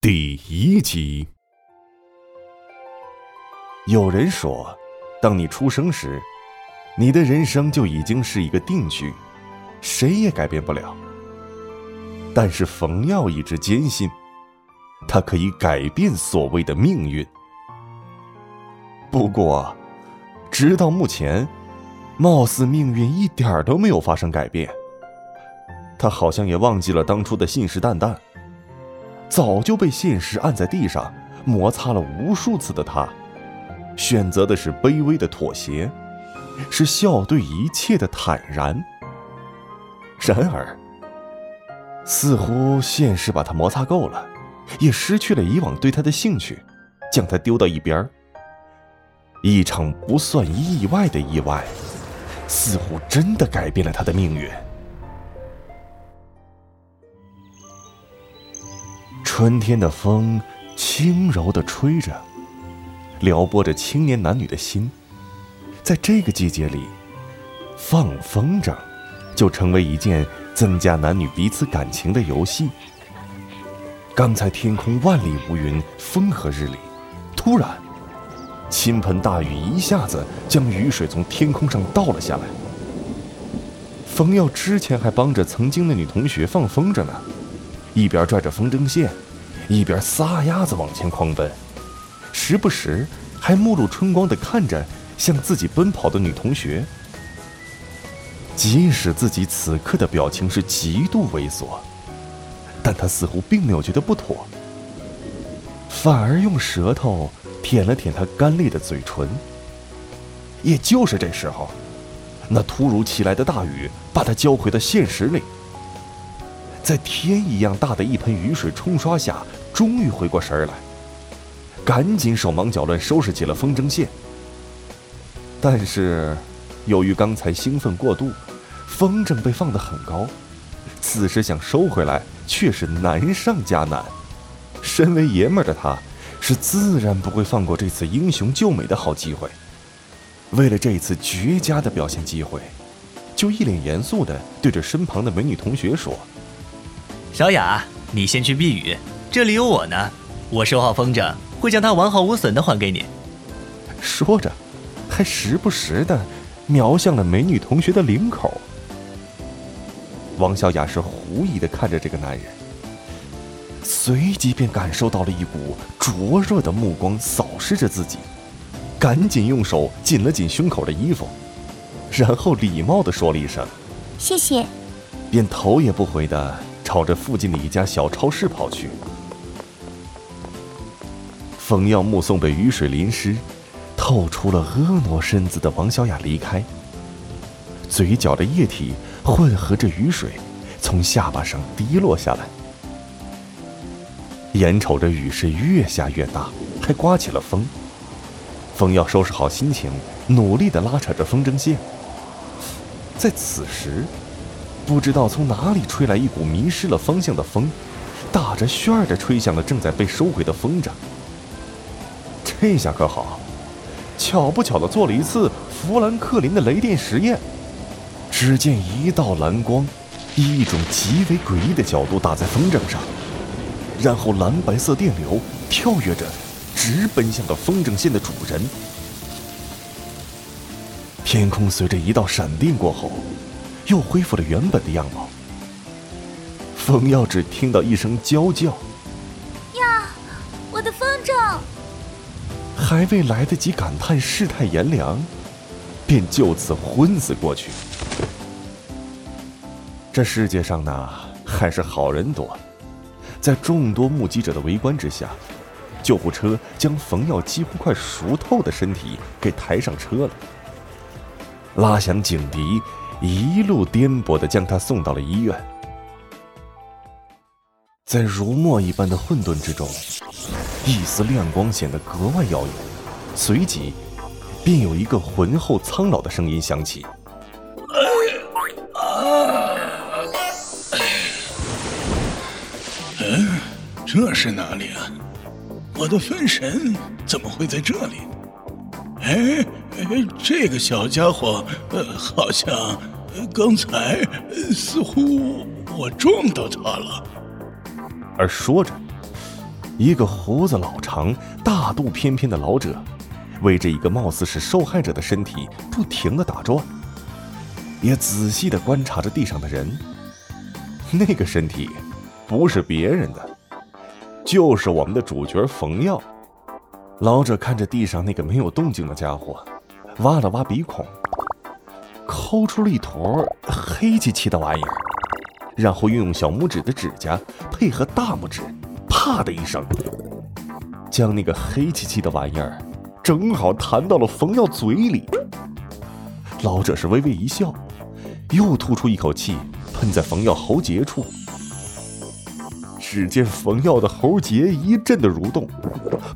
第一集。有人说，当你出生时，你的人生就已经是一个定局，谁也改变不了。但是冯耀一直坚信，他可以改变所谓的命运。不过，直到目前，貌似命运一点都没有发生改变。他好像也忘记了当初的信誓旦旦。早就被现实按在地上摩擦了无数次的他，选择的是卑微的妥协，是笑对一切的坦然。然而，似乎现实把他摩擦够了，也失去了以往对他的兴趣，将他丢到一边儿一场不算意外的意外，似乎真的改变了他的命运。春天的风轻柔地吹着，撩拨着青年男女的心。在这个季节里，放风筝就成为一件增加男女彼此感情的游戏。刚才天空万里无云，风和日丽，突然，倾盆大雨一下子将雨水从天空上倒了下来。冯耀之前还帮着曾经的女同学放风筝呢，一边拽着风筝线。一边撒丫子往前狂奔，时不时还目露春光的看着向自己奔跑的女同学。即使自己此刻的表情是极度猥琐，但他似乎并没有觉得不妥，反而用舌头舔了舔她干裂的嘴唇。也就是这时候，那突如其来的大雨把他浇回到现实里。在天一样大的一盆雨水冲刷下，终于回过神儿来，赶紧手忙脚乱收拾起了风筝线。但是，由于刚才兴奋过度，风筝被放得很高，此时想收回来却是难上加难。身为爷们的他，是自然不会放过这次英雄救美的好机会。为了这次绝佳的表现机会，就一脸严肃地对着身旁的美女同学说。小雅，你先去避雨，这里有我呢。我收好风筝，会将它完好无损的还给你。说着，还时不时的瞄向了美女同学的领口。王小雅是狐疑的看着这个男人，随即便感受到了一股灼热的目光扫视着自己，赶紧用手紧了紧胸口的衣服，然后礼貌的说了一声：“谢谢。”便头也不回的。朝着附近的一家小超市跑去。冯耀目送被雨水淋湿、透出了婀娜身子的王小雅离开，嘴角的液体混合着雨水从下巴上滴落下来。眼瞅着雨势越下越大，还刮起了风。冯耀收拾好心情，努力的拉扯着风筝线。在此时。不知道从哪里吹来一股迷失了方向的风，打着旋儿的吹向了正在被收回的风筝。这下可好，巧不巧的做了一次富兰克林的雷电实验。只见一道蓝光，以一种极为诡异的角度打在风筝上，然后蓝白色电流跳跃着，直奔向了风筝线的主人。天空随着一道闪电过后。又恢复了原本的样貌。冯耀只听到一声娇叫：“呀，我的风筝！”还未来得及感叹世态炎凉，便就此昏死过去。这世界上呢，还是好人多。在众多目击者的围观之下，救护车将冯耀几乎快熟透的身体给抬上车了，拉响警笛。一路颠簸的将他送到了医院，在如墨一般的混沌之中，一丝亮光显得格外耀眼。随即，便有一个浑厚苍老的声音响起：“嗯，这是哪里啊？我的分神怎么会在这里？”哎，这个小家伙，呃，好像刚才似乎我撞到他了。而说着，一个胡子老长、大肚翩翩的老者，围着一个貌似是受害者的身体不停的打转，也仔细的观察着地上的人。那个身体不是别人的，就是我们的主角冯耀。老者看着地上那个没有动静的家伙，挖了挖鼻孔，抠出了一坨黑漆漆的玩意儿，然后运用小拇指的指甲配合大拇指。啪的一声，将那个黑漆漆的玩意儿正好弹到了冯耀嘴里。老者是微微一笑，又吐出一口气，喷在冯耀喉结处。只见冯耀的喉结一阵的蠕动，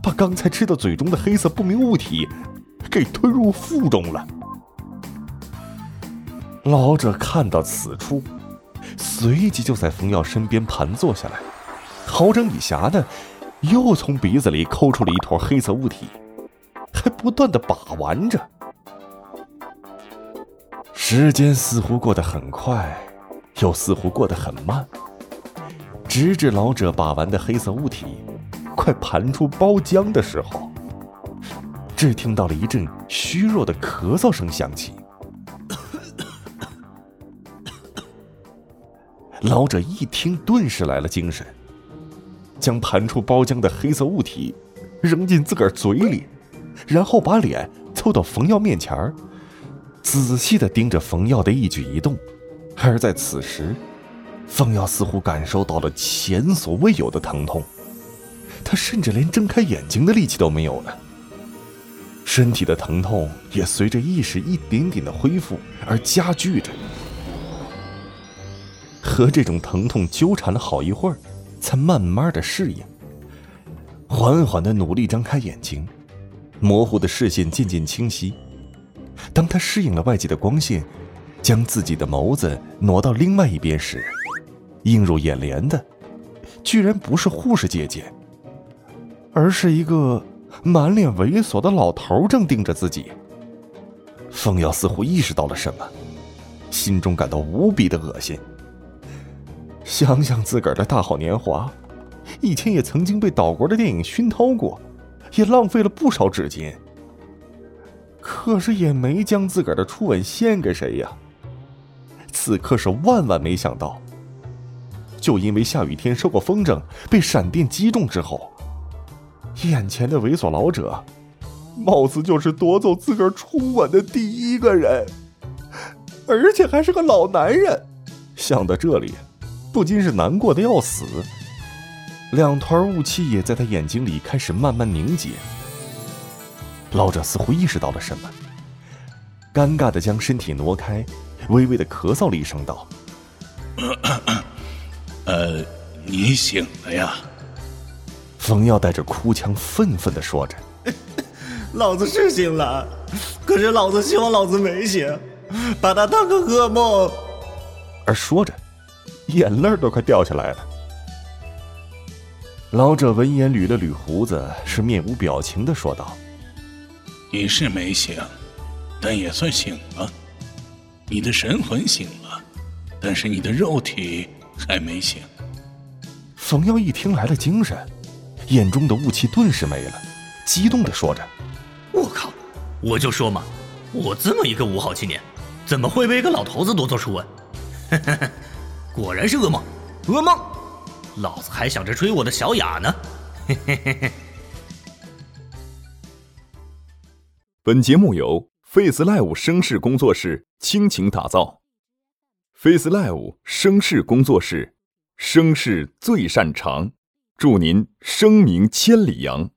把刚才吃到嘴中的黑色不明物体给吞入腹中了。老者看到此处，随即就在冯耀身边盘坐下来。好整以暇的，又从鼻子里抠出了一坨黑色物体，还不断的把玩着。时间似乎过得很快，又似乎过得很慢。直至老者把玩的黑色物体快盘出包浆的时候，只听到了一阵虚弱的咳嗽声响起。老者一听，顿时来了精神。将盘出包浆的黑色物体扔进自个儿嘴里，然后把脸凑到冯耀面前儿，仔细的盯着冯耀的一举一动。而在此时，冯耀似乎感受到了前所未有的疼痛，他甚至连睁开眼睛的力气都没有了。身体的疼痛也随着意识一点点的恢复而加剧着，和这种疼痛纠缠了好一会儿。才慢慢的适应，缓缓的努力张开眼睛，模糊的视线渐渐清晰。当他适应了外界的光线，将自己的眸子挪到另外一边时，映入眼帘的，居然不是护士姐姐，而是一个满脸猥琐的老头正盯着自己。凤瑶似乎意识到了什么，心中感到无比的恶心。想想自个儿的大好年华，以前也曾经被岛国的电影熏陶过，也浪费了不少纸巾。可是也没将自个儿的初吻献给谁呀。此刻是万万没想到，就因为下雨天收过风筝，被闪电击中之后，眼前的猥琐老者，貌似就是夺走自个儿初吻的第一个人，而且还是个老男人。想到这里。不禁是难过的要死，两团雾气也在他眼睛里开始慢慢凝结。老者似乎意识到了什么，尴尬的将身体挪开，微微的咳嗽了一声，道：“ 呃，你醒了呀？”冯耀带着哭腔，愤愤的说着：“ 老子是醒了，可是老子希望老子没醒，把他当个噩梦。”而说着。眼泪都快掉下来了。老者闻言捋了捋胡子，是面无表情的说道：“你是没醒，但也算醒了。你的神魂醒了，但是你的肉体还没醒。”冯耀一听来了精神，眼中的雾气顿时没了，激动的说着：“我靠！我就说嘛，我这么一个五好青年，怎么会被一个老头子夺走初吻？” 果然是噩梦，噩梦！老子还想着追我的小雅呢。嘿嘿嘿嘿。本节目由 Face Live 声势工作室倾情打造，Face Live 声势工作室，声势最擅长，祝您声名千里扬。